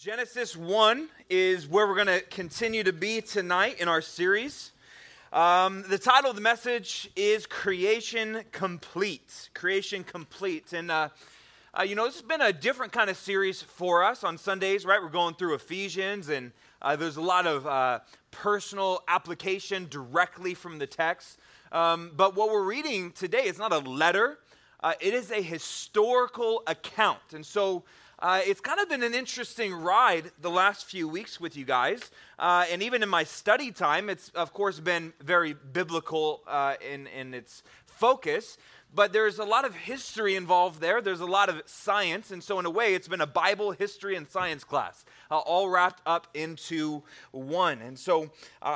Genesis 1 is where we're going to continue to be tonight in our series. Um, the title of the message is Creation Complete. Creation Complete. And, uh, uh, you know, this has been a different kind of series for us on Sundays, right? We're going through Ephesians, and uh, there's a lot of uh, personal application directly from the text. Um, but what we're reading today is not a letter, uh, it is a historical account. And so, uh, it's kind of been an interesting ride the last few weeks with you guys. Uh, and even in my study time, it's, of course, been very biblical uh, in, in its focus. But there's a lot of history involved there. There's a lot of science. And so, in a way, it's been a Bible, history, and science class, uh, all wrapped up into one. And so, uh,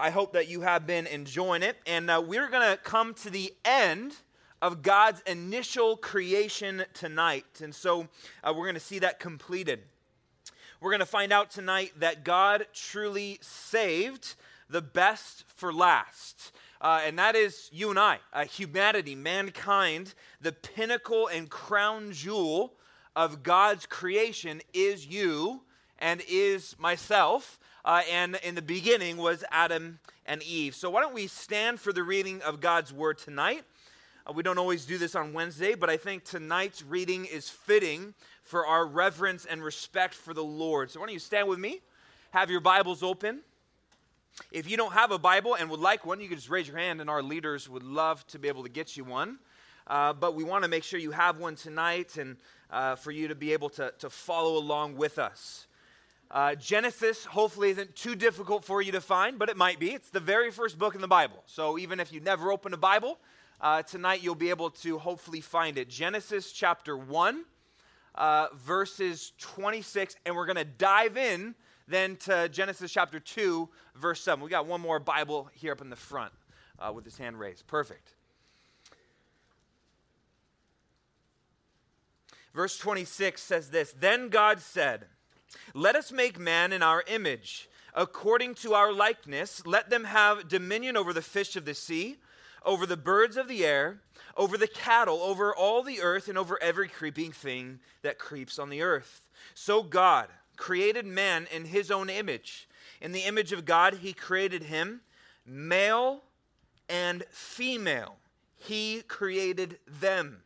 I hope that you have been enjoying it. And uh, we're going to come to the end of God's initial creation tonight. And so uh, we're going to see that completed. We're going to find out tonight that God truly saved the best for last. Uh, and that is you and I, uh, humanity, mankind, the pinnacle and crown jewel of God's creation is you and is myself. Uh, and in the beginning was Adam and Eve. So, why don't we stand for the reading of God's word tonight? Uh, we don't always do this on Wednesday, but I think tonight's reading is fitting for our reverence and respect for the Lord. So, why don't you stand with me? Have your Bibles open. If you don't have a Bible and would like one, you can just raise your hand, and our leaders would love to be able to get you one. Uh, but we want to make sure you have one tonight and uh, for you to be able to, to follow along with us. Uh, Genesis hopefully isn't too difficult for you to find, but it might be. It's the very first book in the Bible. So even if you never open a Bible, uh, tonight you'll be able to hopefully find it. Genesis chapter 1, uh, verses 26, and we're going to dive in then to Genesis chapter 2, verse 7. We got one more Bible here up in the front uh, with his hand raised. Perfect. Verse 26 says this Then God said, Let us make man in our image, according to our likeness. Let them have dominion over the fish of the sea over the birds of the air, over the cattle, over all the earth, and over every creeping thing that creeps on the earth. So God created man in his own image. In the image of God, he created him, male and female. He created them.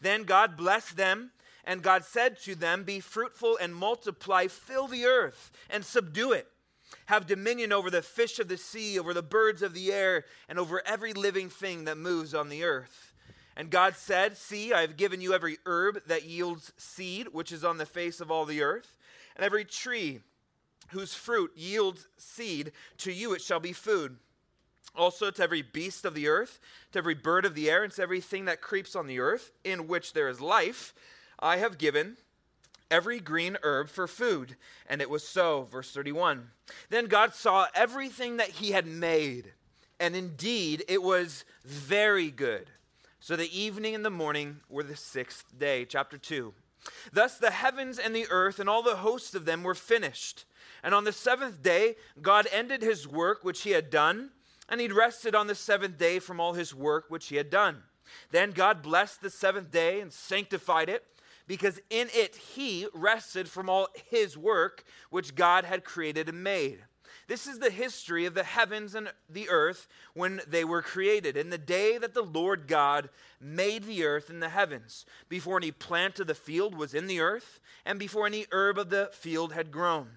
Then God blessed them, and God said to them, Be fruitful and multiply, fill the earth and subdue it have dominion over the fish of the sea, over the birds of the air, and over every living thing that moves on the earth. And God said, See, I have given you every herb that yields seed, which is on the face of all the earth, and every tree whose fruit yields seed, to you it shall be food. Also, to every beast of the earth, to every bird of the air, and to everything that creeps on the earth, in which there is life, I have given every green herb for food. And it was so. Verse 31. Then God saw everything that he had made, and indeed it was very good. So the evening and the morning were the sixth day. Chapter 2. Thus the heavens and the earth and all the hosts of them were finished. And on the seventh day, God ended his work which he had done, and he rested on the seventh day from all his work which he had done. Then God blessed the seventh day and sanctified it because in it he rested from all his work which God had created and made. This is the history of the heavens and the earth when they were created. In the day that the Lord God made the earth and the heavens, before any plant of the field was in the earth, and before any herb of the field had grown.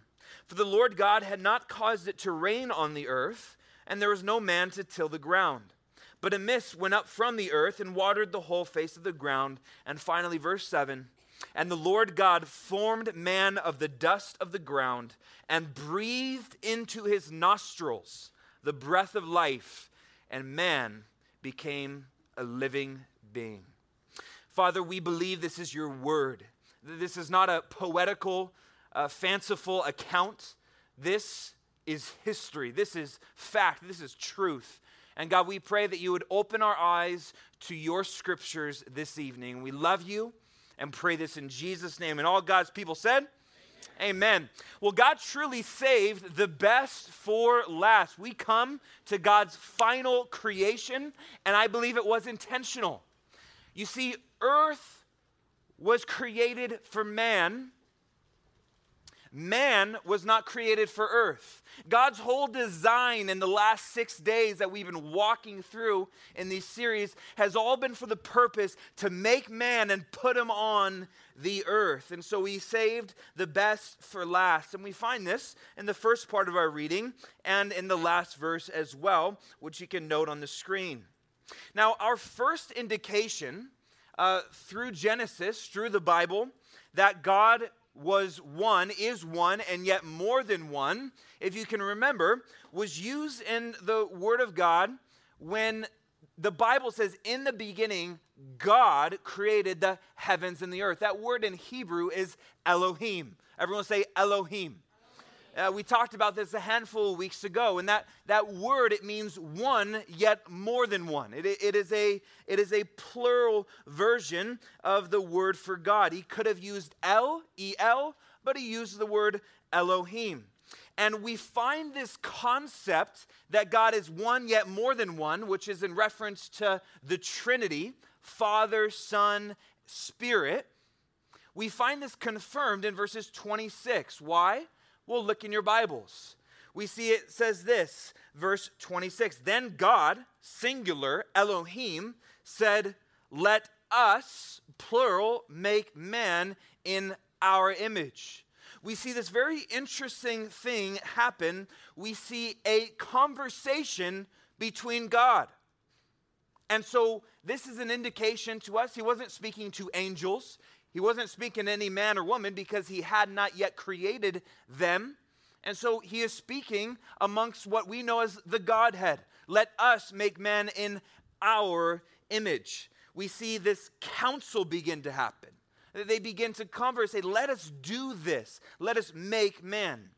For the Lord God had not caused it to rain on the earth, and there was no man to till the ground. But a mist went up from the earth and watered the whole face of the ground. And finally, verse 7 and the Lord God formed man of the dust of the ground and breathed into his nostrils the breath of life, and man became a living being. Father, we believe this is your word. This is not a poetical, uh, fanciful account. This is history. This is fact. This is truth. And God, we pray that you would open our eyes to your scriptures this evening. We love you and pray this in Jesus' name. And all God's people said, Amen. Well, God truly saved the best for last. We come to God's final creation, and I believe it was intentional. You see, earth was created for man, man was not created for earth. God's whole design in the last six days that we've been walking through in these series has all been for the purpose to make man and put him on the earth. And so he saved the best for last. And we find this in the first part of our reading and in the last verse as well, which you can note on the screen. Now, our first indication uh, through Genesis, through the Bible, that God was one, is one, and yet more than one, if you can remember, was used in the Word of God when the Bible says, in the beginning, God created the heavens and the earth. That word in Hebrew is Elohim. Everyone say Elohim. Uh, we talked about this a handful of weeks ago, and that, that word, it means one, yet more than one. It, it, is a, it is a plural version of the word for God. He could have used El, E-L, but he used the word Elohim. And we find this concept that God is one, yet more than one, which is in reference to the Trinity Father, Son, Spirit. We find this confirmed in verses 26. Why? Well, look in your Bibles. We see it says this, verse 26. Then God, singular, Elohim, said, Let us, plural, make man in our image. We see this very interesting thing happen. We see a conversation between God. And so, this is an indication to us. He wasn't speaking to angels, he wasn't speaking to any man or woman because he had not yet created them. And so he is speaking amongst what we know as the Godhead. Let us make man in our image. We see this council begin to happen. They begin to converse, say, Let us do this. Let us make man.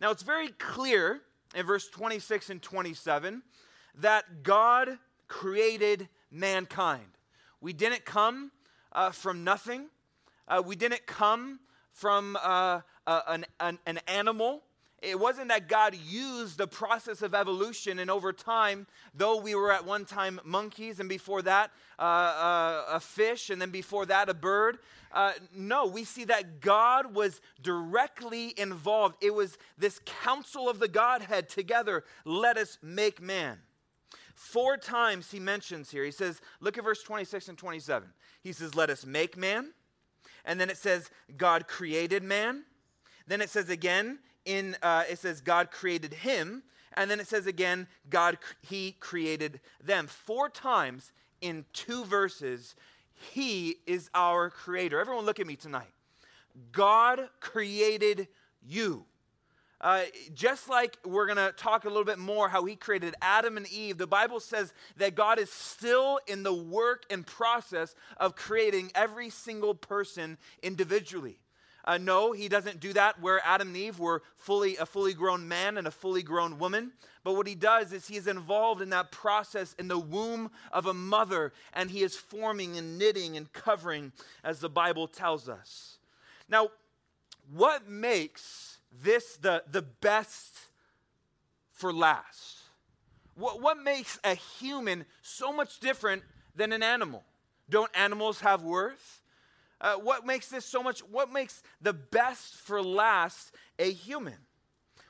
Now it's very clear in verse 26 and 27 that God created mankind. We didn't come uh, from nothing. Uh, we didn't come from uh, an, an, an animal. It wasn't that God used the process of evolution, and over time, though we were at one time monkeys, and before that, uh, uh, a fish, and then before that, a bird. Uh, no, we see that God was directly involved. It was this council of the Godhead together. Let us make man. Four times he mentions here. He says, look at verse 26 and 27. He says, Let us make man. And then it says, God created man. Then it says again, in, uh, it says, God created him. And then it says again, God, he created them. Four times in two verses, he is our creator. Everyone, look at me tonight. God created you. Uh, just like we're going to talk a little bit more how he created Adam and Eve, the Bible says that God is still in the work and process of creating every single person individually. Uh, no, he doesn't do that where Adam and Eve were fully a fully grown man and a fully grown woman. But what he does is he is involved in that process in the womb of a mother, and he is forming and knitting and covering, as the Bible tells us. Now, what makes this the, the best for last? What, what makes a human so much different than an animal? Don't animals have worth? Uh, what makes this so much, what makes the best for last a human?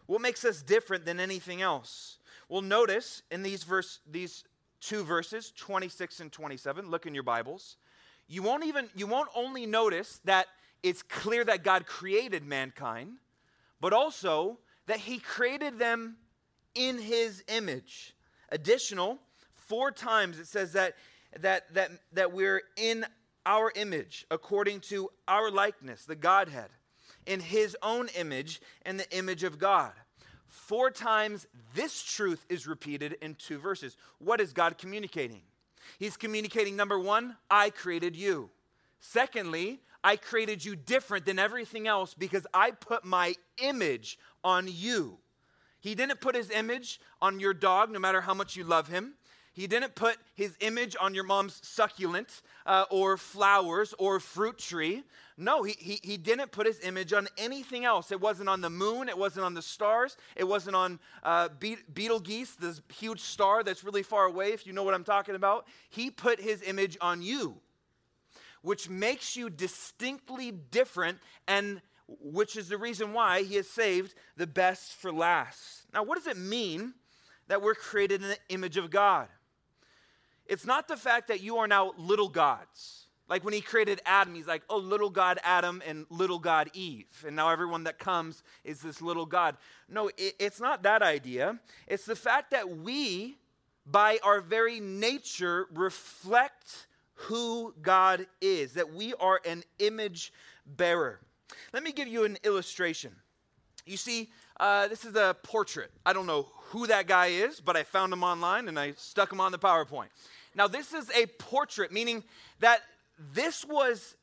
What makes us different than anything else? Well, notice in these, verse, these two verses, 26 and 27, look in your Bibles. You won't even, you won't only notice that it's clear that God created mankind, but also that he created them in his image. Additional, four times it says that that that that we're in our image according to our likeness, the Godhead, in his own image and the image of God. Four times this truth is repeated in two verses. What is God communicating? He's communicating number 1, I created you. Secondly, I created you different than everything else because I put my image on you. He didn't put his image on your dog, no matter how much you love him. He didn't put his image on your mom's succulent uh, or flowers or fruit tree. No, he, he, he didn't put his image on anything else. It wasn't on the moon. It wasn't on the stars. It wasn't on uh, Be- Betelgeuse, this huge star that's really far away, if you know what I'm talking about. He put his image on you which makes you distinctly different and which is the reason why he has saved the best for last. Now, what does it mean that we're created in the image of God? It's not the fact that you are now little gods. Like when he created Adam, he's like, oh, little God Adam and little God Eve. And now everyone that comes is this little God. No, it, it's not that idea. It's the fact that we, by our very nature, reflect who God is, that we are an image bearer. Let me give you an illustration. You see, uh, this is a portrait. I don't know who that guy is, but I found him online and I stuck him on the PowerPoint. Now, this is a portrait, meaning that this was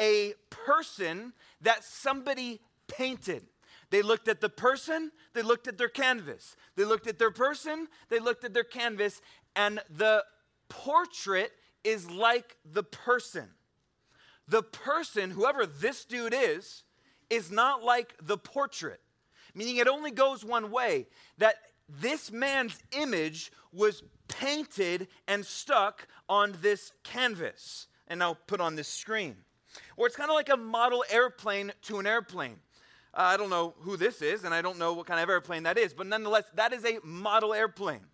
a person that somebody painted. They looked at the person, they looked at their canvas. They looked at their person, they looked at their canvas, and the portrait is like the person. The person, whoever this dude is, is not like the portrait, meaning it only goes one way that this man's image was painted and stuck on this canvas and now put on this screen. Or it's kind of like a model airplane to an airplane. Uh, I don't know who this is, and I don't know what kind of airplane that is, but nonetheless, that is a model airplane.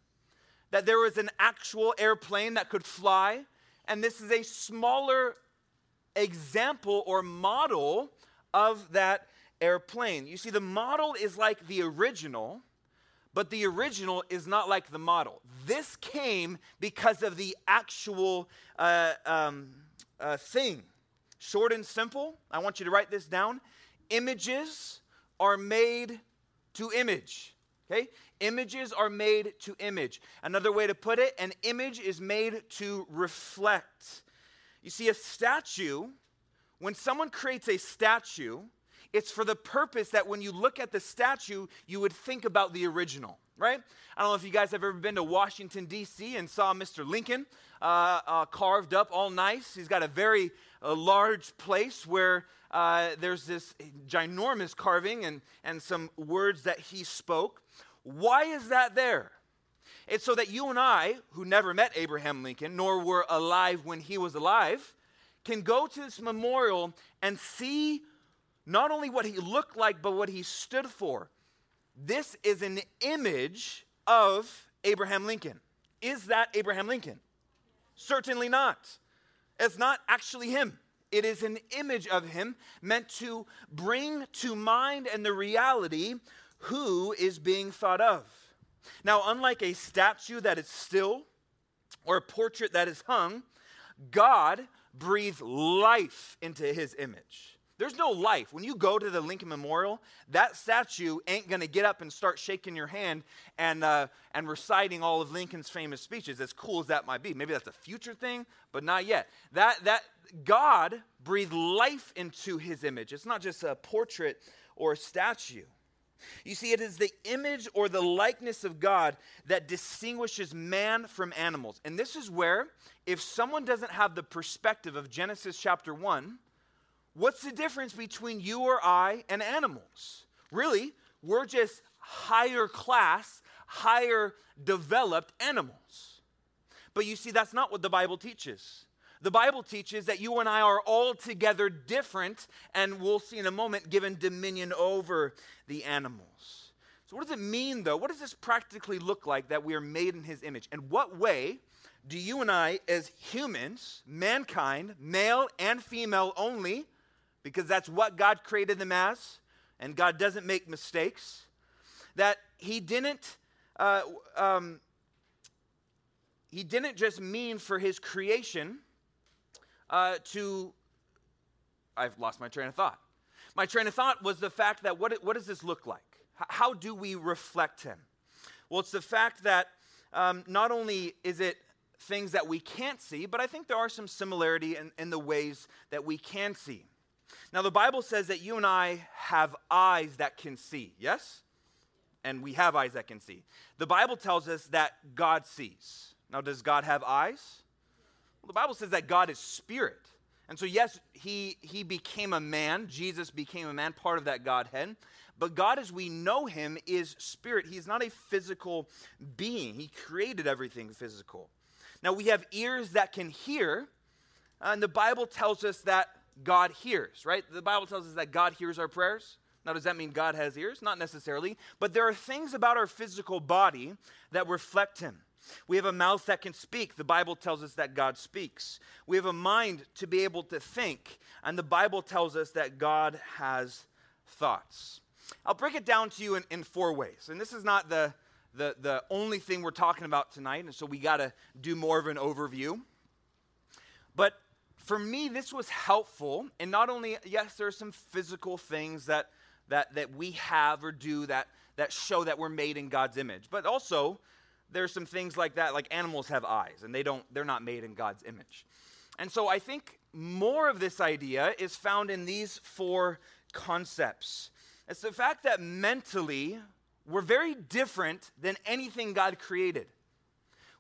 That there was an actual airplane that could fly, and this is a smaller example or model of that airplane. You see, the model is like the original, but the original is not like the model. This came because of the actual uh, um, uh, thing. Short and simple, I want you to write this down. Images are made to image. Okay? Images are made to image. Another way to put it, an image is made to reflect. You see, a statue, when someone creates a statue, it's for the purpose that when you look at the statue, you would think about the original, right? I don't know if you guys have ever been to Washington, D.C., and saw Mr. Lincoln uh, uh, carved up all nice. He's got a very uh, large place where uh, there's this ginormous carving and, and some words that he spoke. Why is that there? It's so that you and I, who never met Abraham Lincoln, nor were alive when he was alive, can go to this memorial and see not only what he looked like, but what he stood for. This is an image of Abraham Lincoln. Is that Abraham Lincoln? Certainly not. It's not actually him. It is an image of him meant to bring to mind and the reality who is being thought of. Now, unlike a statue that is still or a portrait that is hung, God breathed life into his image. There's no life. When you go to the Lincoln Memorial, that statue ain't going to get up and start shaking your hand and, uh, and reciting all of Lincoln's famous speeches, as cool as that might be. Maybe that's a future thing, but not yet. That, that God breathed life into his image. It's not just a portrait or a statue. You see, it is the image or the likeness of God that distinguishes man from animals. And this is where, if someone doesn't have the perspective of Genesis chapter 1, What's the difference between you or I and animals? Really, we're just higher class, higher developed animals. But you see, that's not what the Bible teaches. The Bible teaches that you and I are altogether different, and we'll see in a moment, given dominion over the animals. So, what does it mean, though? What does this practically look like that we are made in His image? And what way do you and I, as humans, mankind, male and female only, because that's what God created them as, and God doesn't make mistakes. That He didn't. Uh, um, he didn't just mean for his creation uh, to. I've lost my train of thought. My train of thought was the fact that what, what does this look like? How do we reflect him? Well, it's the fact that um, not only is it things that we can't see, but I think there are some similarity in, in the ways that we can see. Now, the Bible says that you and I have eyes that can see, yes? And we have eyes that can see. The Bible tells us that God sees. Now, does God have eyes? Well, the Bible says that God is spirit. And so, yes, he, he became a man. Jesus became a man, part of that Godhead. But God, as we know him, is spirit. He's not a physical being, He created everything physical. Now, we have ears that can hear. And the Bible tells us that God hears, right? The Bible tells us that God hears our prayers. Now, does that mean God has ears? Not necessarily. But there are things about our physical body that reflect Him. We have a mouth that can speak. The Bible tells us that God speaks. We have a mind to be able to think. And the Bible tells us that God has thoughts. I'll break it down to you in, in four ways. And this is not the, the, the only thing we're talking about tonight. And so we got to do more of an overview. But for me, this was helpful. And not only, yes, there are some physical things that, that, that we have or do that, that show that we're made in God's image, but also there's some things like that, like animals have eyes, and they don't, they're not made in God's image. And so I think more of this idea is found in these four concepts. It's the fact that mentally we're very different than anything God created.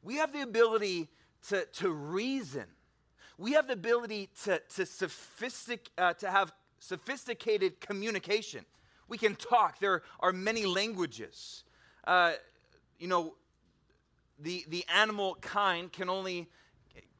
We have the ability to, to reason. We have the ability to, to, sophistic, uh, to have sophisticated communication. We can talk. There are many languages. Uh, you know, the, the animal kind can only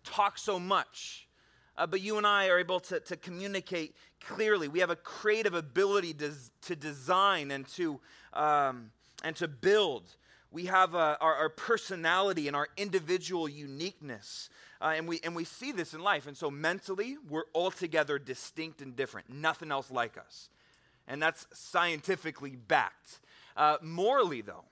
talk so much. Uh, but you and I are able to, to communicate clearly. We have a creative ability to, to design and to, um, and to build. We have our, our, personality and our individual uniqueness. Uh, and, we, and we see this in life. And so mentally, we're altogether distinct and different. Nothing else like us. And that's scientifically backed. Uh, morally, though,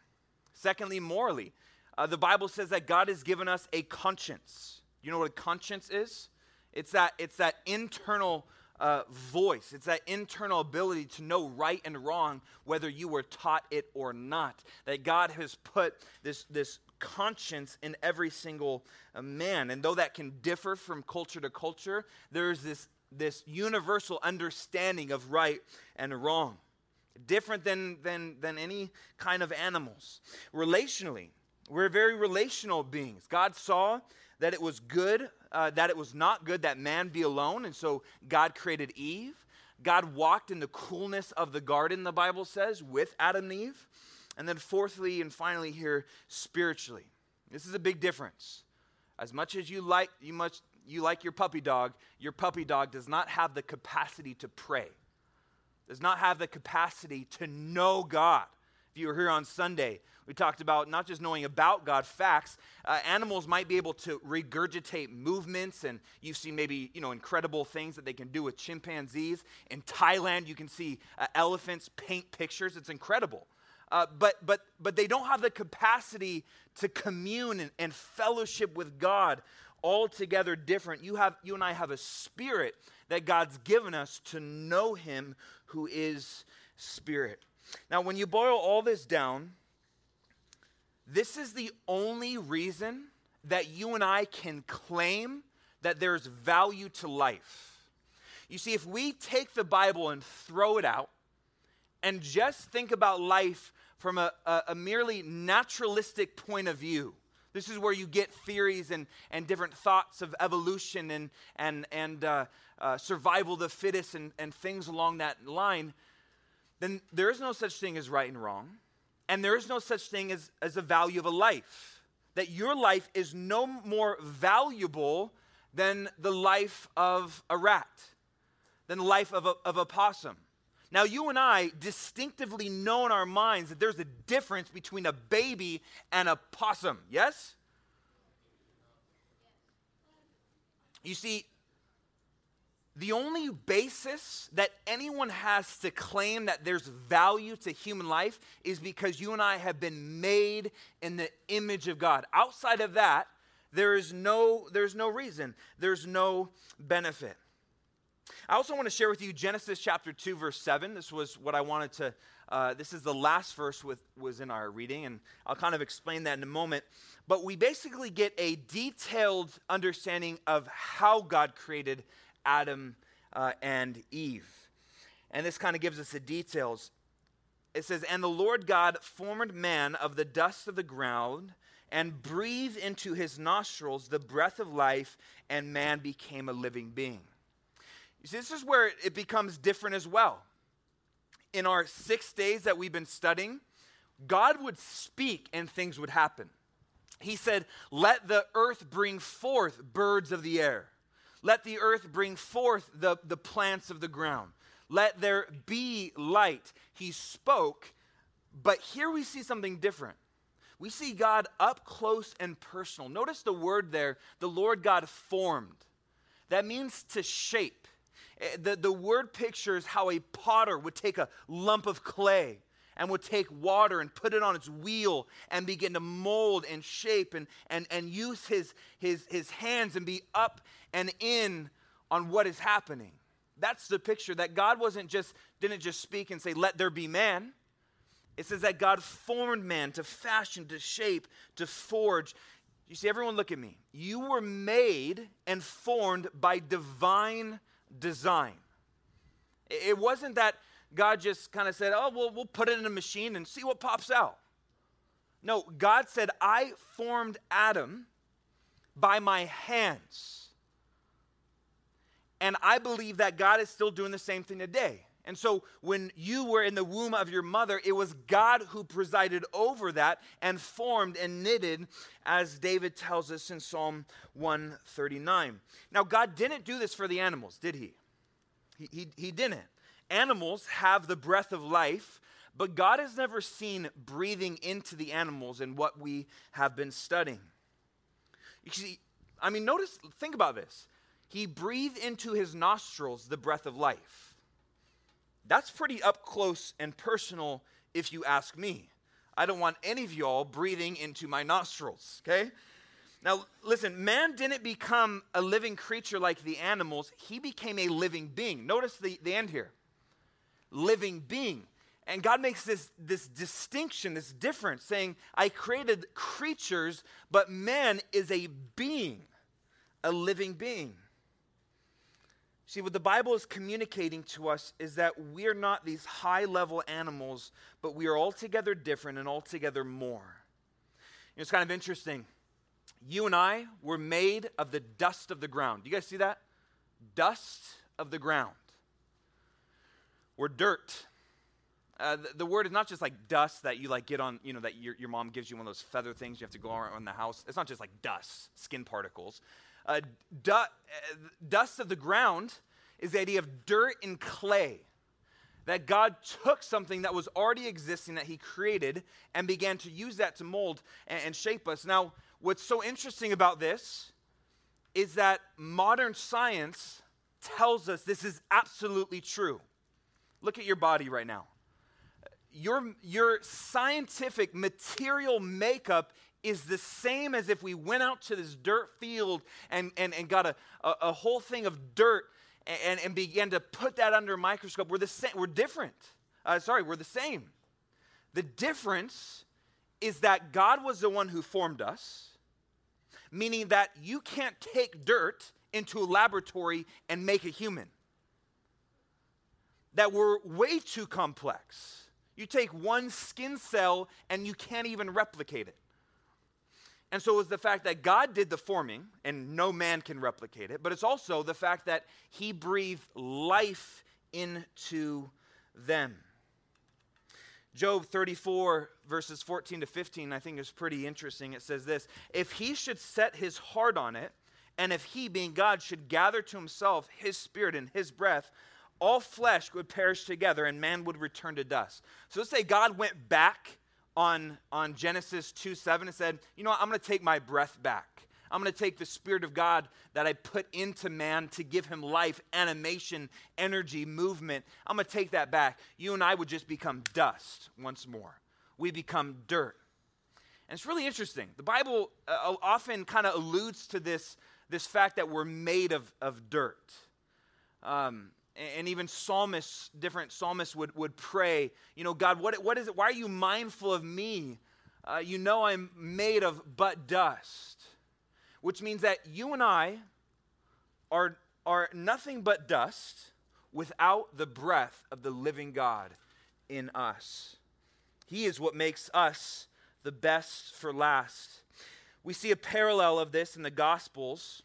secondly, morally, uh, the Bible says that God has given us a conscience. You know what a conscience is? It's that, it's that internal uh, voice, it's that internal ability to know right and wrong, whether you were taught it or not. That God has put this, this conscience in every single uh, man. And though that can differ from culture to culture, there's this, this universal understanding of right and wrong. Different than, than, than any kind of animals. Relationally, we're very relational beings. God saw that it was good, uh, that it was not good that man be alone, and so God created Eve. God walked in the coolness of the garden, the Bible says, with Adam and Eve. And then, fourthly and finally, here, spiritually. This is a big difference. As much as you like, you much, you like your puppy dog, your puppy dog does not have the capacity to pray, does not have the capacity to know God. If you were here on Sunday, we talked about not just knowing about God facts. Uh, animals might be able to regurgitate movements, and you've seen maybe you know incredible things that they can do with chimpanzees. In Thailand, you can see uh, elephants paint pictures. It's incredible. Uh, but but but they don't have the capacity to commune and, and fellowship with God altogether different. You have you and I have a spirit that God's given us to know Him who is Spirit. Now, when you boil all this down, this is the only reason that you and I can claim that there's value to life. You see, if we take the Bible and throw it out and just think about life from a, a, a merely naturalistic point of view, this is where you get theories and, and different thoughts of evolution and, and, and uh, uh, survival of the fittest and, and things along that line. Then there is no such thing as right and wrong. And there is no such thing as, as a value of a life. That your life is no more valuable than the life of a rat, than the life of a, of a possum. Now, you and I distinctively know in our minds that there's a difference between a baby and a possum, yes? You see, the only basis that anyone has to claim that there's value to human life is because you and I have been made in the image of God. Outside of that, there is no there's no reason. There's no benefit. I also want to share with you Genesis chapter 2 verse 7. This was what I wanted to uh, this is the last verse with, was in our reading, and I'll kind of explain that in a moment. But we basically get a detailed understanding of how God created Adam uh, and Eve. And this kind of gives us the details. It says, And the Lord God formed man of the dust of the ground and breathed into his nostrils the breath of life, and man became a living being. You see, this is where it becomes different as well. In our six days that we've been studying, God would speak and things would happen. He said, Let the earth bring forth birds of the air. Let the earth bring forth the, the plants of the ground. Let there be light. He spoke, but here we see something different. We see God up close and personal. Notice the word there, the Lord God formed. That means to shape. Eh, the, the word pictures how a potter would take a lump of clay and would take water and put it on its wheel and begin to mold and shape and, and, and use his, his, his hands and be up and in on what is happening. That's the picture that God wasn't just, didn't just speak and say, let there be man. It says that God formed man to fashion, to shape, to forge. You see, everyone look at me. You were made and formed by divine design. It wasn't that God just kind of said, oh, well, we'll put it in a machine and see what pops out. No, God said, I formed Adam by my hands. And I believe that God is still doing the same thing today. And so when you were in the womb of your mother, it was God who presided over that and formed and knitted, as David tells us in Psalm 139. Now, God didn't do this for the animals, did he? He, he, he didn't. Animals have the breath of life, but God has never seen breathing into the animals in what we have been studying. You see, I mean, notice, think about this. He breathed into his nostrils the breath of life. That's pretty up close and personal, if you ask me. I don't want any of y'all breathing into my nostrils, okay? Now, listen, man didn't become a living creature like the animals, he became a living being. Notice the, the end here living being. And God makes this, this distinction, this difference, saying, I created creatures, but man is a being, a living being. See, what the Bible is communicating to us is that we're not these high level animals, but we are altogether different and altogether more. You know, it's kind of interesting. You and I were made of the dust of the ground. Do you guys see that? Dust of the ground. We're dirt. Uh, the, the, word is not just like dust that you like get on, you know, that your, your mom gives you one of those feather things you have to go around the house. It's not just like dust, skin particles. Uh, du- uh, dust of the ground is the idea of dirt and clay. That God took something that was already existing that He created and began to use that to mold and, and shape us. Now, what's so interesting about this is that modern science tells us this is absolutely true. Look at your body right now. Your, your scientific material makeup is the same as if we went out to this dirt field and, and, and got a, a, a whole thing of dirt and, and began to put that under a microscope. We're the same. We're different. Uh, sorry, we're the same. The difference is that God was the one who formed us, meaning that you can't take dirt into a laboratory and make a human that were way too complex. You take one skin cell and you can't even replicate it. And so it was the fact that God did the forming and no man can replicate it, but it's also the fact that he breathed life into them. Job 34, verses 14 to 15, I think is pretty interesting. It says this If he should set his heart on it, and if he, being God, should gather to himself his spirit and his breath, all flesh would perish together and man would return to dust. So let's say God went back on, on Genesis 2 7 and said, You know what? I'm going to take my breath back. I'm going to take the Spirit of God that I put into man to give him life, animation, energy, movement. I'm going to take that back. You and I would just become dust once more. We become dirt. And it's really interesting. The Bible uh, often kind of alludes to this, this fact that we're made of, of dirt. Um, and even psalmists, different psalmists would, would pray, you know, God, what, what is it? Why are you mindful of me? Uh, you know I'm made of but dust. Which means that you and I are, are nothing but dust without the breath of the living God in us. He is what makes us the best for last. We see a parallel of this in the Gospels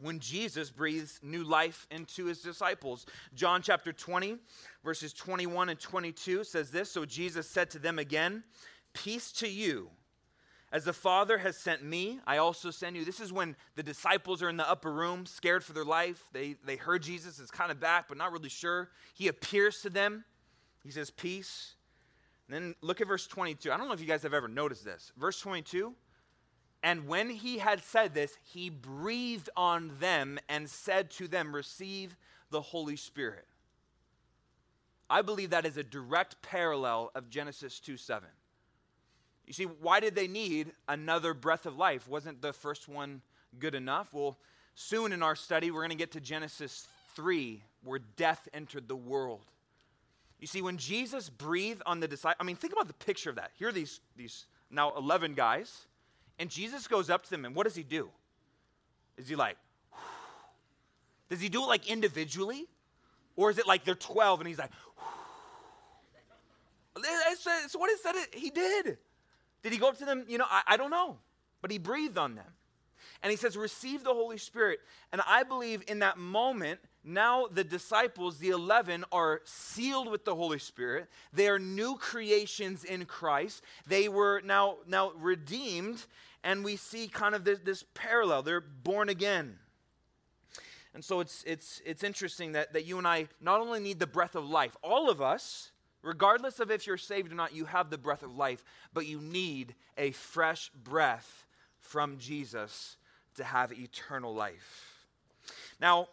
when Jesus breathes new life into his disciples. John chapter 20, verses 21 and 22 says this So Jesus said to them again, Peace to you. As the Father has sent me, I also send you. This is when the disciples are in the upper room, scared for their life. They, they heard Jesus is kind of back, but not really sure. He appears to them. He says, Peace. And then look at verse 22. I don't know if you guys have ever noticed this. Verse 22 And when he had said this, he breathed on them and said to them, Receive the Holy Spirit. I believe that is a direct parallel of Genesis 2 7. You see, why did they need another breath of life? Wasn't the first one good enough? Well, soon in our study, we're going to get to Genesis 3, where death entered the world. You see, when Jesus breathed on the disciples, I mean, think about the picture of that. Here are these, these now 11 guys, and Jesus goes up to them, and what does he do? Is he like, does he do it like individually? Or is it like they're 12 and he's like, it's what it said he did. Did he go up to them? You know, I, I don't know. But he breathed on them. And he says, Receive the Holy Spirit. And I believe in that moment, now the disciples, the 11, are sealed with the Holy Spirit. They are new creations in Christ. They were now, now redeemed. And we see kind of this, this parallel. They're born again. And so it's, it's, it's interesting that, that you and I not only need the breath of life, all of us, regardless of if you're saved or not, you have the breath of life, but you need a fresh breath from Jesus to have eternal life. Now,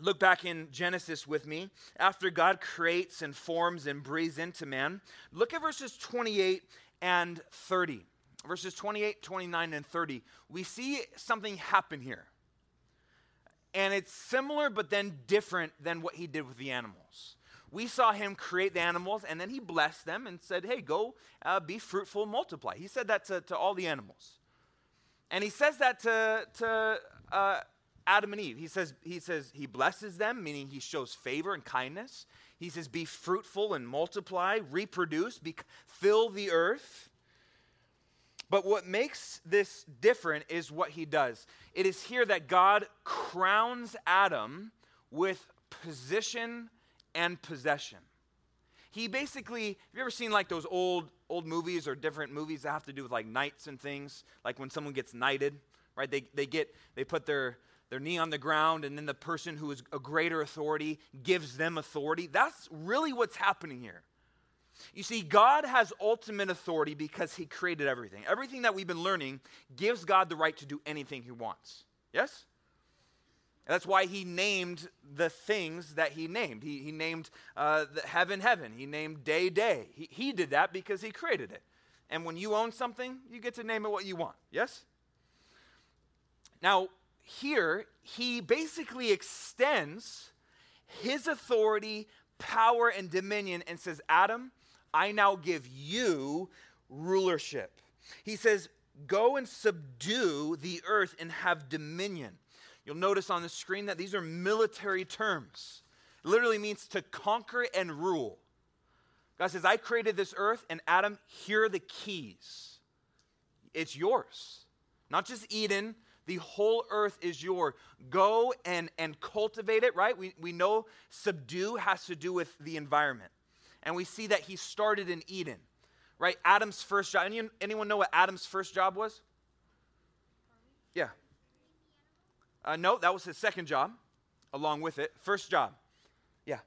look back in Genesis with me. After God creates and forms and breathes into man, look at verses 28 and 30. Verses 28, 29, and 30. We see something happen here and it's similar but then different than what he did with the animals. We saw him create the animals and then he blessed them and said, Hey, go uh, be fruitful, multiply. He said that to, to all the animals. And he says that to, to uh, Adam and Eve. He says, he says he blesses them, meaning he shows favor and kindness. He says, Be fruitful and multiply, reproduce, be, fill the earth. But what makes this different is what he does. It is here that God crowns Adam with position and possession. He basically, have you ever seen like those old old movies or different movies that have to do with like knights and things? Like when someone gets knighted, right? They, they get they put their their knee on the ground and then the person who is a greater authority gives them authority. That's really what's happening here. You see, God has ultimate authority because He created everything. Everything that we've been learning gives God the right to do anything He wants. Yes? That's why He named the things that He named. He, he named uh, heaven, heaven. He named day, day. He, he did that because He created it. And when you own something, you get to name it what you want. Yes? Now, here, He basically extends His authority, power, and dominion and says, Adam, I now give you rulership. He says, Go and subdue the earth and have dominion. You'll notice on the screen that these are military terms. It literally means to conquer and rule. God says, I created this earth, and Adam, here are the keys. It's yours. Not just Eden, the whole earth is yours. Go and, and cultivate it, right? We, we know subdue has to do with the environment and we see that he started in Eden, right? Adam's first job. Anyone, anyone know what Adam's first job was? Yeah. Uh, no, that was his second job, along with it. First job. Yeah.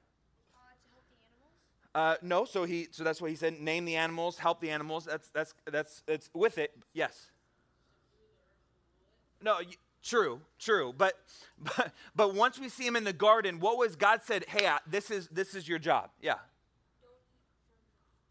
Uh, no, so he so that's what he said. Name the animals, help the animals. That's that's that's it's with it. Yes. No, true, true. But but but once we see him in the garden, what was God said? Hey, uh, this is this is your job. Yeah.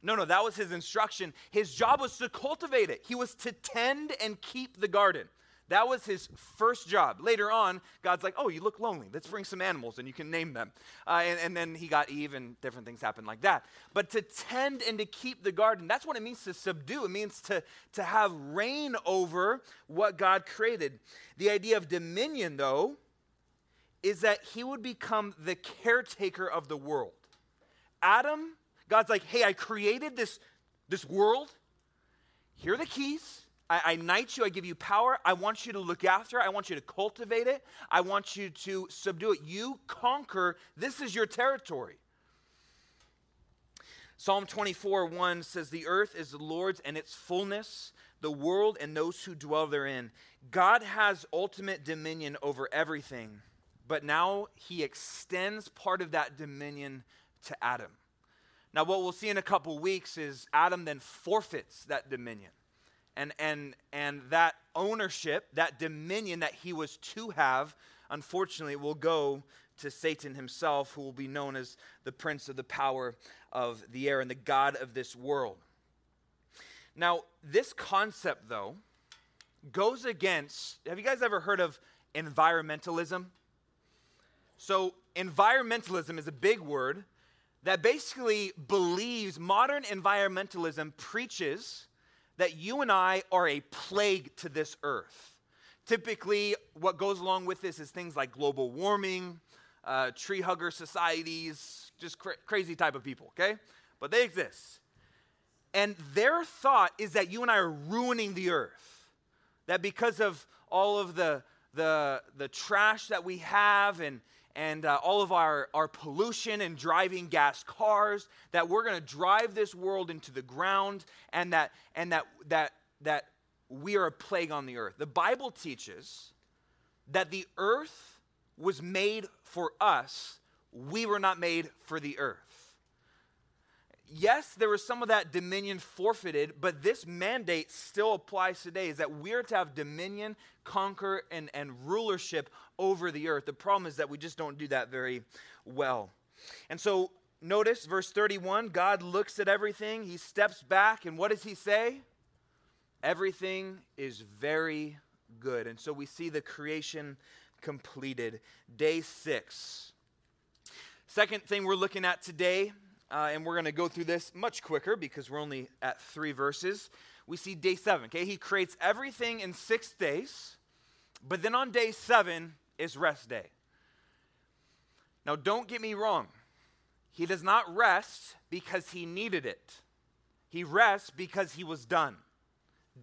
No, no, that was his instruction. His job was to cultivate it, he was to tend and keep the garden. That was his first job. Later on, God's like, oh, you look lonely. Let's bring some animals and you can name them. Uh, and, and, then he got Eve and different things happened like that. But to tend and to keep the garden, that's what it means to subdue. It means to, to have reign over what God created. The idea of dominion, though, is that he would become the caretaker of the world. Adam God's like, hey, I created this, this world. Here are the keys. I, I knight you, I give you power. I want you to look after. I want you to cultivate it. I want you to subdue it. You conquer. This is your territory. Psalm 24, 1 says, The earth is the Lord's and its fullness, the world and those who dwell therein. God has ultimate dominion over everything, but now he extends part of that dominion to Adam. Now, what we'll see in a couple weeks is Adam then forfeits that dominion. And, and, and that ownership, that dominion that he was to have, unfortunately, will go to Satan himself, who will be known as the prince of the power of the air and the God of this world. Now, this concept, though, goes against have you guys ever heard of environmentalism? So, environmentalism is a big word that basically believes modern environmentalism preaches that you and I are a plague to this earth. Typically, what goes along with this is things like global warming, uh, tree hugger societies, just cra- crazy type of people, okay? But they exist. And their thought is that you and I are ruining the earth. That because of all of the, the, the trash that we have and, and uh, all of our, our pollution and driving gas cars, that we're going to drive this world into the ground and that, and that, that, that we are a plague on the earth. The Bible teaches that the earth was made for us, we were not made for the earth. Yes, there was some of that dominion forfeited, but this mandate still applies today is that we're to have dominion, conquer, and, and rulership over the earth. The problem is that we just don't do that very well. And so notice verse 31 God looks at everything, he steps back, and what does he say? Everything is very good. And so we see the creation completed. Day six. Second thing we're looking at today, uh, and we're going to go through this much quicker because we're only at three verses. We see day seven, okay? He creates everything in six days, but then on day seven is rest day. Now, don't get me wrong. He does not rest because he needed it, he rests because he was done.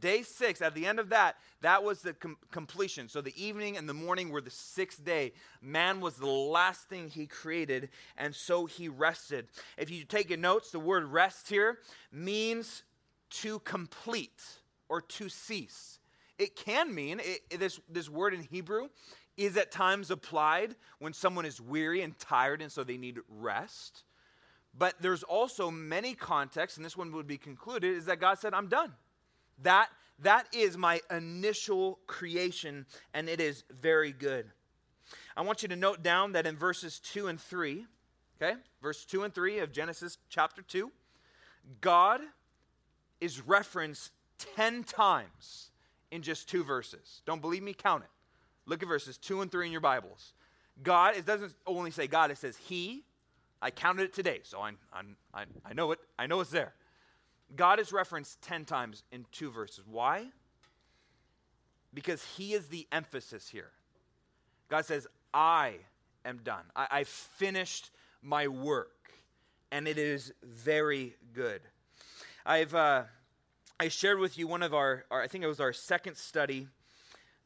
Day six, at the end of that, that was the com- completion. So the evening and the morning were the sixth day. Man was the last thing he created, and so he rested. If you take your notes, the word rest here means to complete or to cease. It can mean, it, this, this word in Hebrew is at times applied when someone is weary and tired, and so they need rest. But there's also many contexts, and this one would be concluded, is that God said, I'm done. That, that is my initial creation, and it is very good. I want you to note down that in verses 2 and 3, okay, verse 2 and 3 of Genesis chapter 2, God is referenced 10 times in just two verses. Don't believe me? Count it. Look at verses 2 and 3 in your Bibles. God, it doesn't only say God, it says He. I counted it today, so I'm, I'm, I, I know it. I know it's there. God is referenced 10 times in two verses. Why? Because he is the emphasis here. God says, I am done. I, I finished my work, and it is very good. I've uh, I shared with you one of our, our, I think it was our second study,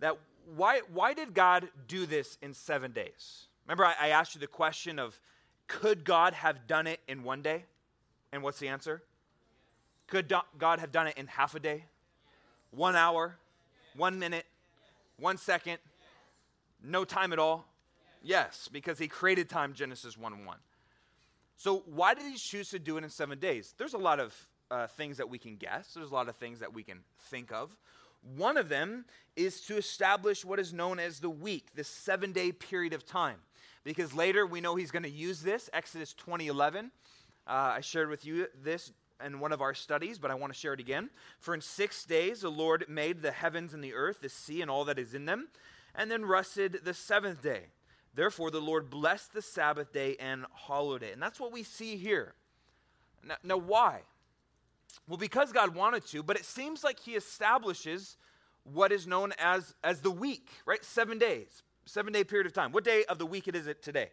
that why why did God do this in seven days? Remember, I, I asked you the question of, could God have done it in one day? And what's the answer? Could God have done it in half a day? One hour? One minute? One second? No time at all? Yes, because he created time, Genesis 1 1. So, why did he choose to do it in seven days? There's a lot of uh, things that we can guess, there's a lot of things that we can think of. One of them is to establish what is known as the week, this seven day period of time. Because later we know he's going to use this, Exodus 2011. Uh, I shared with you this in one of our studies, but I want to share it again. For in six days the Lord made the heavens and the earth, the sea, and all that is in them, and then rested the seventh day. Therefore, the Lord blessed the Sabbath day and it. And that's what we see here. Now, now, why? Well, because God wanted to, but it seems like He establishes what is known as, as the week, right? Seven days, seven day period of time. What day of the week it is it today?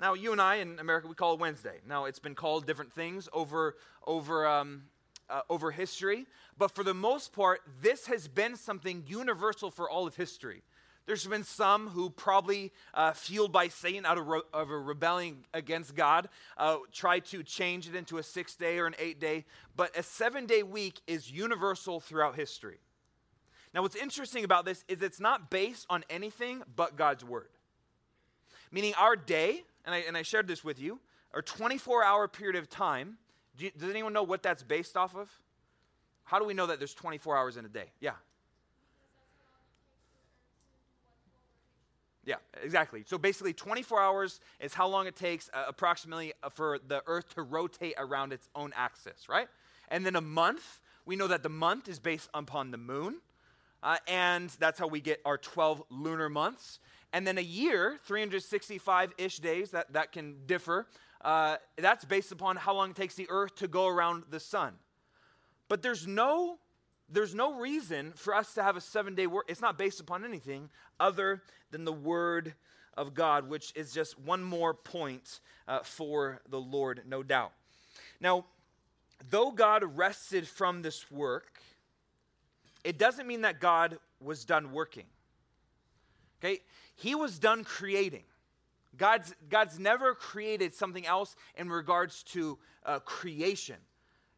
Now, you and I in America, we call it Wednesday. Now, it's been called different things over, over, um, uh, over history, but for the most part, this has been something universal for all of history. There's been some who, probably uh, fueled by Satan out of, re- of, a rebellion against God, uh, try to change it into a six day or an eight day. But a seven day week is universal throughout history. Now, what's interesting about this is it's not based on anything but God's word. Meaning, our day, and I, and I shared this with you, our 24 hour period of time, do you, does anyone know what that's based off of? How do we know that there's 24 hours in a day? Yeah. Yeah, exactly. So basically, 24 hours is how long it takes uh, approximately uh, for the Earth to rotate around its own axis, right? And then a month, we know that the month is based upon the moon, uh, and that's how we get our 12 lunar months. And then a year, 365 ish days, that, that can differ. Uh, that's based upon how long it takes the Earth to go around the sun. But there's no there's no reason for us to have a seven day work. It's not based upon anything other than the word of God, which is just one more point uh, for the Lord, no doubt. Now, though God rested from this work, it doesn't mean that God was done working. Okay? He was done creating. God's, God's never created something else in regards to uh, creation.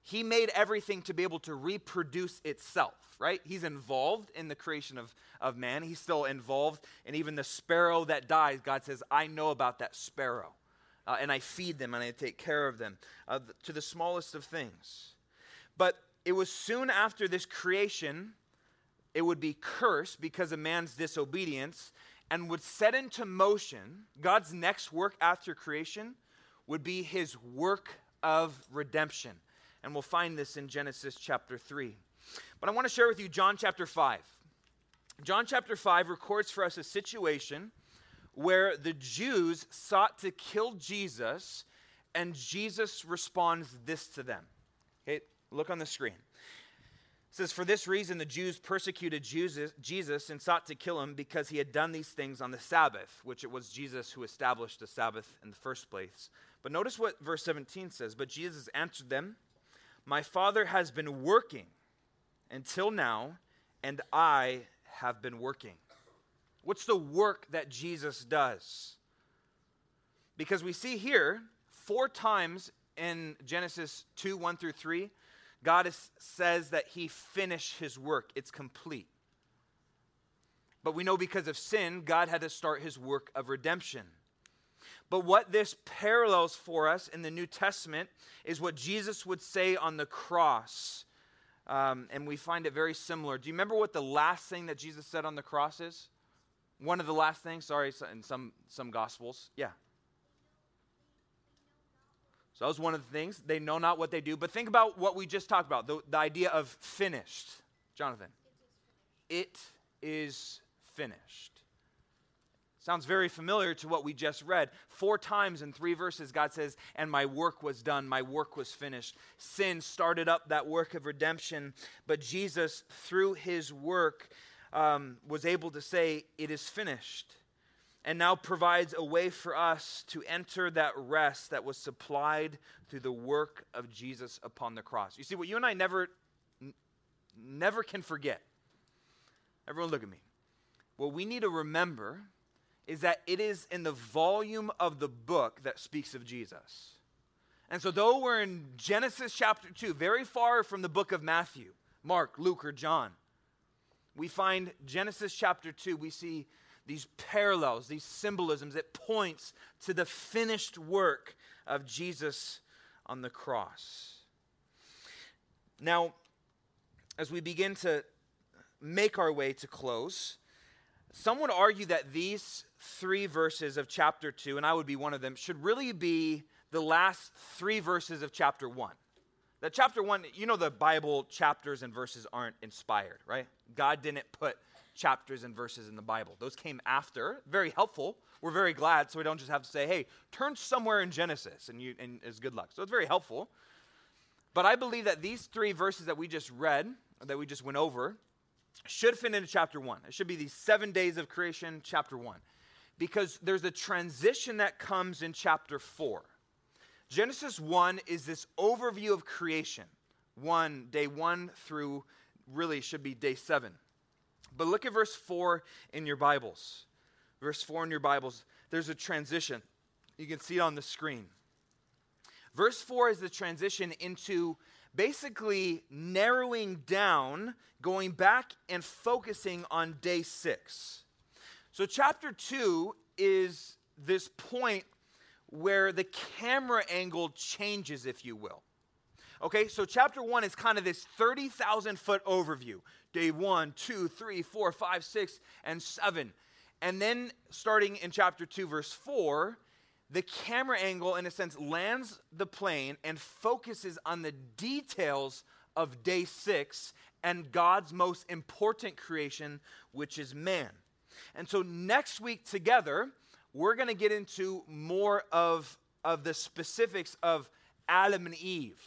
He made everything to be able to reproduce itself, right? He's involved in the creation of, of man. He's still involved in even the sparrow that dies. God says, I know about that sparrow. Uh, and I feed them and I take care of them uh, to the smallest of things. But it was soon after this creation, it would be cursed because of man's disobedience and would set into motion God's next work after creation would be his work of redemption. And we'll find this in Genesis chapter 3. But I want to share with you John chapter 5. John chapter 5 records for us a situation where the Jews sought to kill Jesus, and Jesus responds this to them. Okay, look on the screen. It says, For this reason, the Jews persecuted Jesus and sought to kill him because he had done these things on the Sabbath, which it was Jesus who established the Sabbath in the first place. But notice what verse 17 says. But Jesus answered them, my Father has been working until now, and I have been working. What's the work that Jesus does? Because we see here, four times in Genesis 2 1 through 3, God is, says that he finished his work, it's complete. But we know because of sin, God had to start his work of redemption. But what this parallels for us in the New Testament is what Jesus would say on the cross. Um, and we find it very similar. Do you remember what the last thing that Jesus said on the cross is? One of the last things, sorry, in some, some gospels. Yeah. So that was one of the things. They know not what they do. But think about what we just talked about the, the idea of finished. Jonathan. It is finished. Sounds very familiar to what we just read. Four times in three verses, God says, And my work was done, my work was finished. Sin started up that work of redemption, but Jesus, through his work, um, was able to say, It is finished. And now provides a way for us to enter that rest that was supplied through the work of Jesus upon the cross. You see, what you and I never, n- never can forget. Everyone, look at me. What we need to remember is that it is in the volume of the book that speaks of Jesus. And so, though we're in Genesis chapter 2, very far from the book of Matthew, Mark, Luke, or John, we find Genesis chapter 2, we see these parallels, these symbolisms. It points to the finished work of Jesus on the cross. Now, as we begin to make our way to close, some would argue that these three verses of chapter 2, and I would be one of them, should really be the last three verses of chapter 1. That chapter 1, you know, the Bible chapters and verses aren't inspired, right? God didn't put chapters and verses in the Bible. Those came after, very helpful. We're very glad, so we don't just have to say, hey, turn somewhere in Genesis and, you, and it's good luck. So it's very helpful. But I believe that these three verses that we just read, that we just went over, should fit into chapter 1. It should be these seven days of creation, chapter 1 because there's a transition that comes in chapter 4. Genesis 1 is this overview of creation, one day 1 through really should be day 7. But look at verse 4 in your Bibles. Verse 4 in your Bibles, there's a transition. You can see it on the screen. Verse 4 is the transition into basically narrowing down, going back and focusing on day six. So, chapter 2 is this point where the camera angle changes, if you will. Okay, so chapter 1 is kind of this 30,000 foot overview day one, two, three, four, five, six, and 7. And then starting in chapter 2, verse 4, the camera angle, in a sense, lands the plane and focuses on the details of day six and God's most important creation, which is man. And so next week together, we're going to get into more of, of the specifics of Adam and Eve.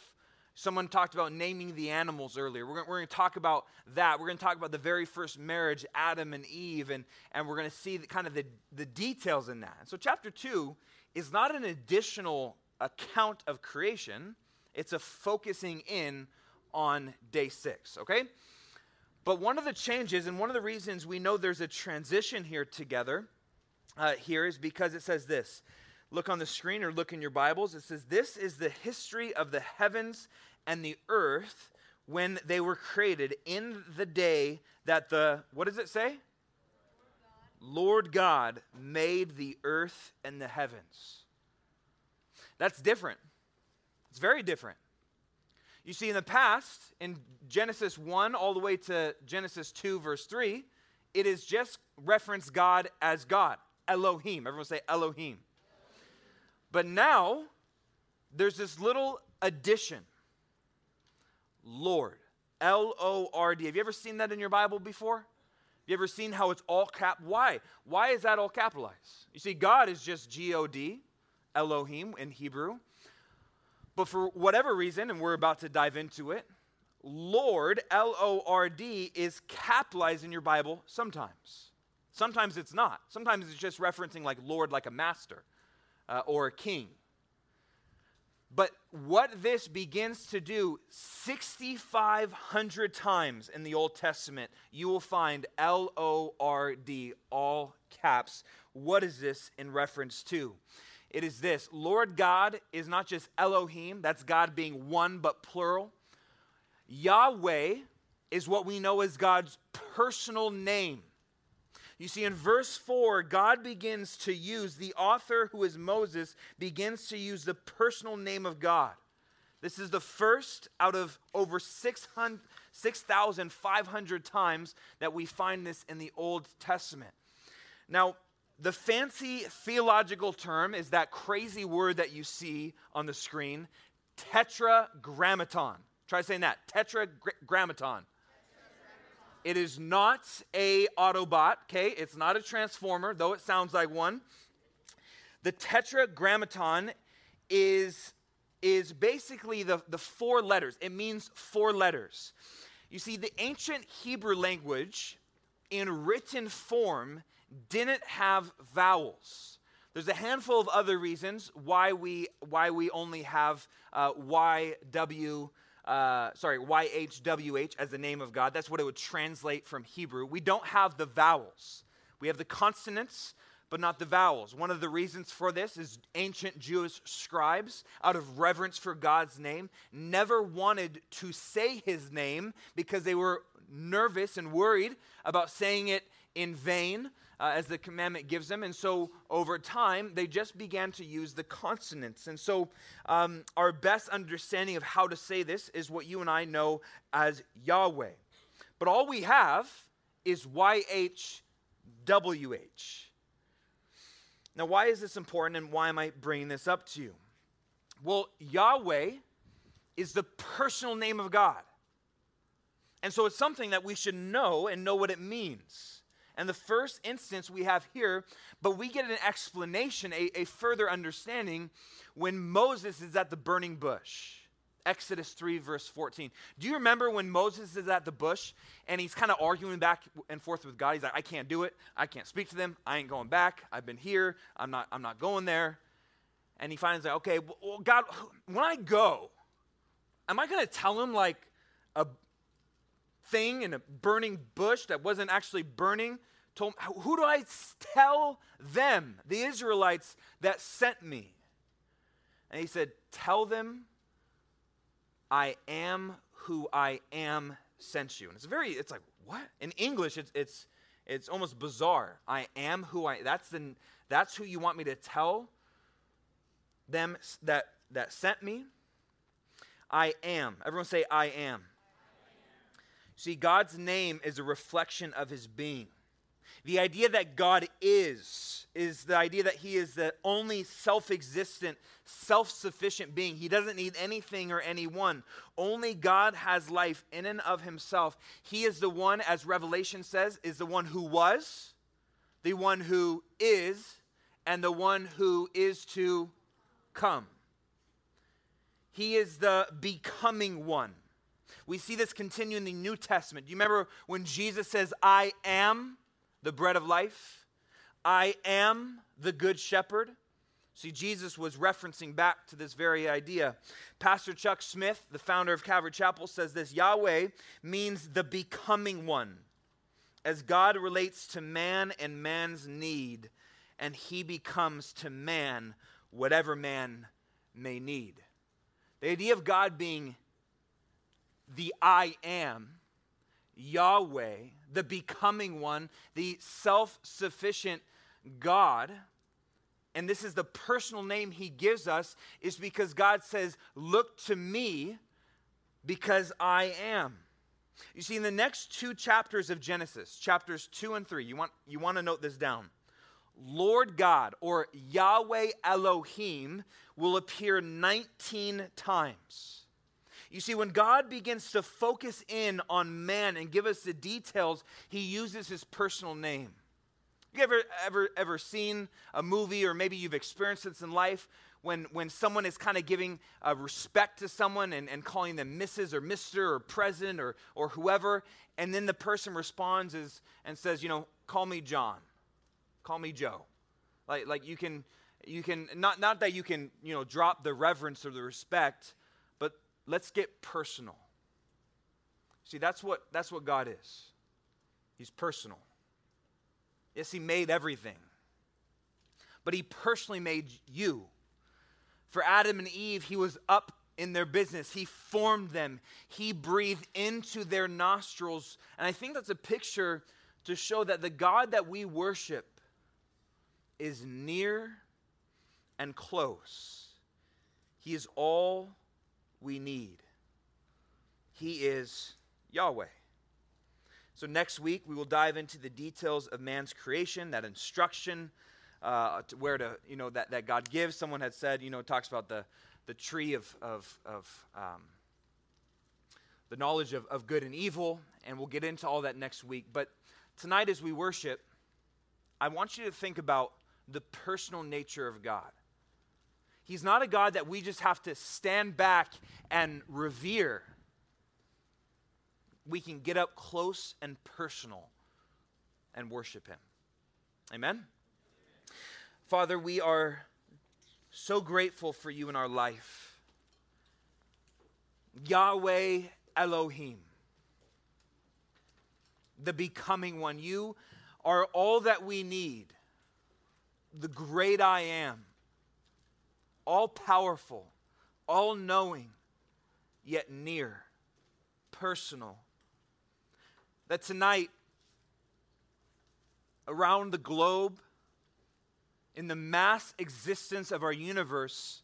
Someone talked about naming the animals earlier. We're, going to talk about that. We're going to talk about the very first marriage, Adam and Eve, and, and we're going to see the, kind of the, the details in that. So, chapter 2 is not an additional account of creation, it's a focusing in on day six, okay? But one of the changes, and one of the reasons we know there's a transition here together, uh, here is because it says this. Look on the screen or look in your Bibles. It says, This is the history of the heavens and the earth when they were created in the day that the, what does it say? Lord God made the earth and the heavens. That's different. It's very different. You see, in the past, in Genesis 1 all the way to Genesis 2, verse 3, it is just reference God as God, Elohim. Everyone say Elohim. But now, there's this little addition Lord. L O R D. Have you ever seen that in your Bible before? Have you ever seen how it's all cap? Why? Why is that all capitalized? You see, God is just G O D, Elohim in Hebrew. But for whatever reason, and we're about to dive into it, Lord, L O R D, is capitalized in your Bible sometimes. Sometimes it's not. Sometimes it's just referencing like Lord, like a master uh, or a king. But what this begins to do 6,500 times in the Old Testament, you will find L O R D, all caps. What is this in reference to? It is this Lord God is not just Elohim, that's God being one but plural. Yahweh is what we know as God's personal name. You see, in verse 4, God begins to use, the author who is Moses begins to use the personal name of God. This is the first out of over 6,500 times that we find this in the Old Testament. Now, the fancy theological term is that crazy word that you see on the screen, tetragrammaton. Try saying that, tetragrammaton. It is not a Autobot, okay? It's not a Transformer, though it sounds like one. The Tetragrammaton is, is basically the, the four letters. It means four letters. You see, the ancient Hebrew language in written form didn't have vowels. There's a handful of other reasons why we, why we only have uh, Y, W, uh, sorry, YHWH as the name of God. That's what it would translate from Hebrew. We don't have the vowels. We have the consonants, but not the vowels. One of the reasons for this is ancient Jewish scribes, out of reverence for God's name, never wanted to say his name because they were nervous and worried about saying it in vain uh, as the commandment gives them. And so over time, they just began to use the consonants. And so um, our best understanding of how to say this is what you and I know as Yahweh. But all we have is YHWH. Now, why is this important and why am I bringing this up to you? Well, Yahweh is the personal name of God. And so it's something that we should know and know what it means. And the first instance we have here, but we get an explanation, a, a further understanding when Moses is at the burning bush. Exodus 3, verse 14. Do you remember when Moses is at the bush and he's kind of arguing back and forth with God? He's like, I can't do it. I can't speak to them. I ain't going back. I've been here. I'm not, I'm not going there. And he finds out, okay, well, God, when I go, am I going to tell him like a thing in a burning bush that wasn't actually burning told who do I tell them, the Israelites that sent me? And he said, Tell them I am who I am sent you. And it's very, it's like, what? In English, it's it's it's almost bizarre. I am who I that's the that's who you want me to tell them that that sent me. I am. Everyone say I am. I am. See, God's name is a reflection of his being. The idea that God is, is the idea that He is the only self existent, self sufficient being. He doesn't need anything or anyone. Only God has life in and of Himself. He is the one, as Revelation says, is the one who was, the one who is, and the one who is to come. He is the becoming one. We see this continue in the New Testament. Do you remember when Jesus says, I am? the bread of life. I am the good shepherd. See, Jesus was referencing back to this very idea. Pastor Chuck Smith, the founder of Calvary Chapel, says this Yahweh means the becoming one, as God relates to man and man's need, and he becomes to man whatever man may need. The idea of God being the I am, Yahweh, the becoming one, the self sufficient God, and this is the personal name he gives us, is because God says, Look to me because I am. You see, in the next two chapters of Genesis, chapters two and three, you want, you want to note this down. Lord God or Yahweh Elohim will appear 19 times. You see, when God begins to focus in on man and give us the details, he uses his personal name. You ever, ever, ever seen a movie, or maybe you've experienced this in life, when, when someone is kind of giving uh, respect to someone and, and calling them Mrs. or Mr. or President or, or whoever, and then the person responds is, and says, you know, call me John, call me Joe. Like, like you can, you can not, not that you can, you know, drop the reverence or the respect, let's get personal. See, that's what, that's what God is. He's personal. Yes, He made everything, but He personally made you. For Adam and Eve, He was up in their business. He formed them, He breathed into their nostrils. And I think that's a picture to show that the God that we worship is near and close. He is all we need. He is Yahweh. So, next week, we will dive into the details of man's creation, that instruction, uh, to where to, you know, that, that God gives. Someone had said, you know, talks about the, the tree of, of, of um, the knowledge of, of good and evil, and we'll get into all that next week. But tonight, as we worship, I want you to think about the personal nature of God. He's not a God that we just have to stand back and revere. We can get up close and personal and worship Him. Amen? Father, we are so grateful for you in our life. Yahweh Elohim, the becoming one. You are all that we need, the great I am all powerful, all knowing, yet near, personal. That tonight, around the globe, in the mass existence of our universe,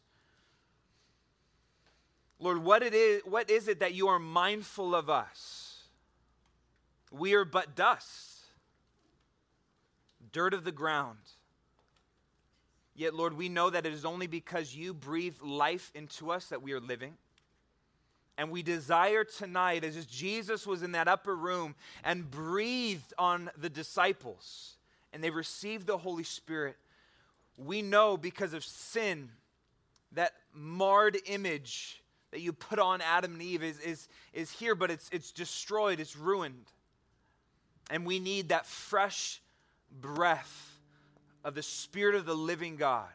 Lord, what, it is, what is it that you are mindful of us? We are but dust, dirt of the ground. Yet, Lord, we know that it is only because you breathe life into us that we are living. And we desire tonight, as Jesus was in that upper room and breathed on the disciples, and they received the Holy Spirit, we know because of sin, that marred image that you put on Adam and Eve is, is, is here, but it's, it's destroyed, it's ruined. And we need that fresh breath of the Spirit of the living God.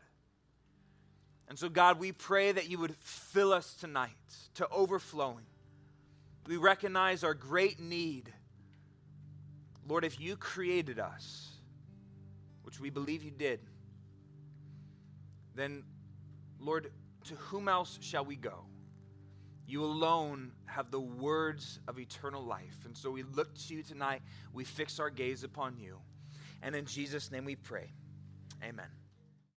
And so, God, we pray that you would fill us tonight to overflowing We recognize our great need. Lord, if you created us, which we believe you did, then, Lord, to whom else shall we go? You alone have the words of eternal life. And so we look to you tonight. We fix our gaze upon you. And in Jesus' name we pray. Amen.